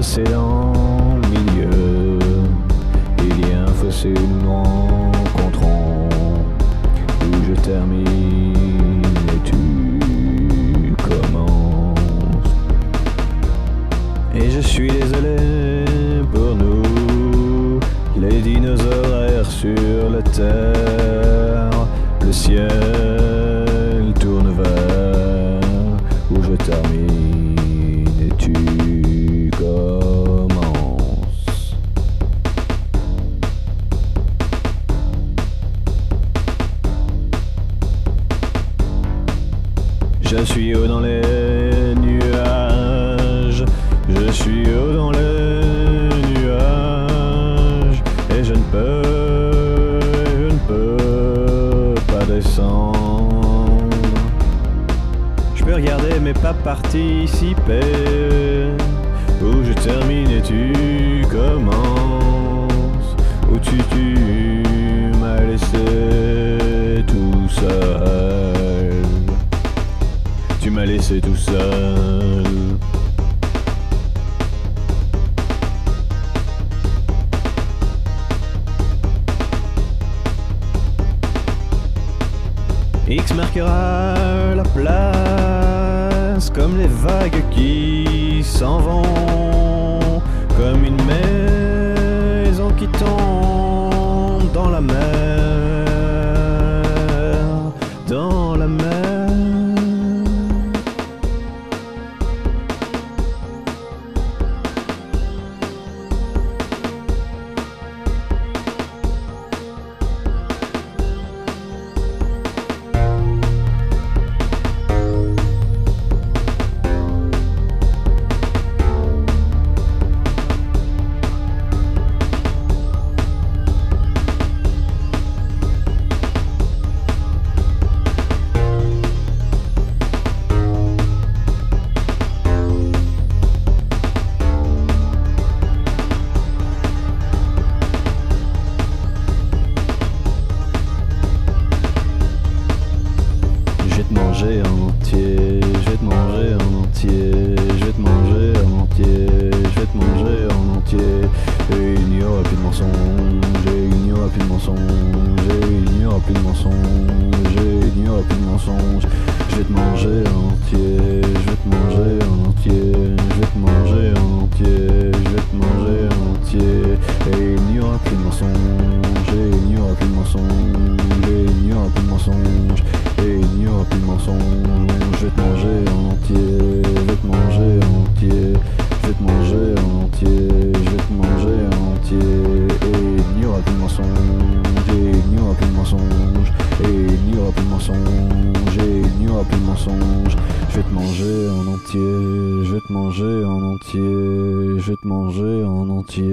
fossé dans le milieu. Il y a un fossé où nous rencontrons. Où je termine et tu commences. Et je suis désolé pour nous. Les dinosaures errent sur la terre. Le ciel tourne vers où je termine Je suis haut dans les nuages, je suis haut dans les nuages, et je ne peux, je ne peux pas descendre. Je peux regarder mais pas participer, où je termine et tu commences, M'as laissé tout seul. X marquera la place comme les vagues qui s'en vont, comme une maison qui tombe dans la mer, manger en entier, je vais te manger en entier, je vais te manger en entier, je vais te manger en entier. Et il n'y aura plus de mensonges, il n'y aura plus de mensonges, il n'y aura plus de mensonges, il n'y aura plus de mensonges. Je vais te manger en entier, je vais te manger et il n'y aura plus de mensonges, et n'y aura plus de mensonges, et n'y aura plus de mensonges. Je vais te manger en entier, je vais te manger en entier, je vais te manger en entier.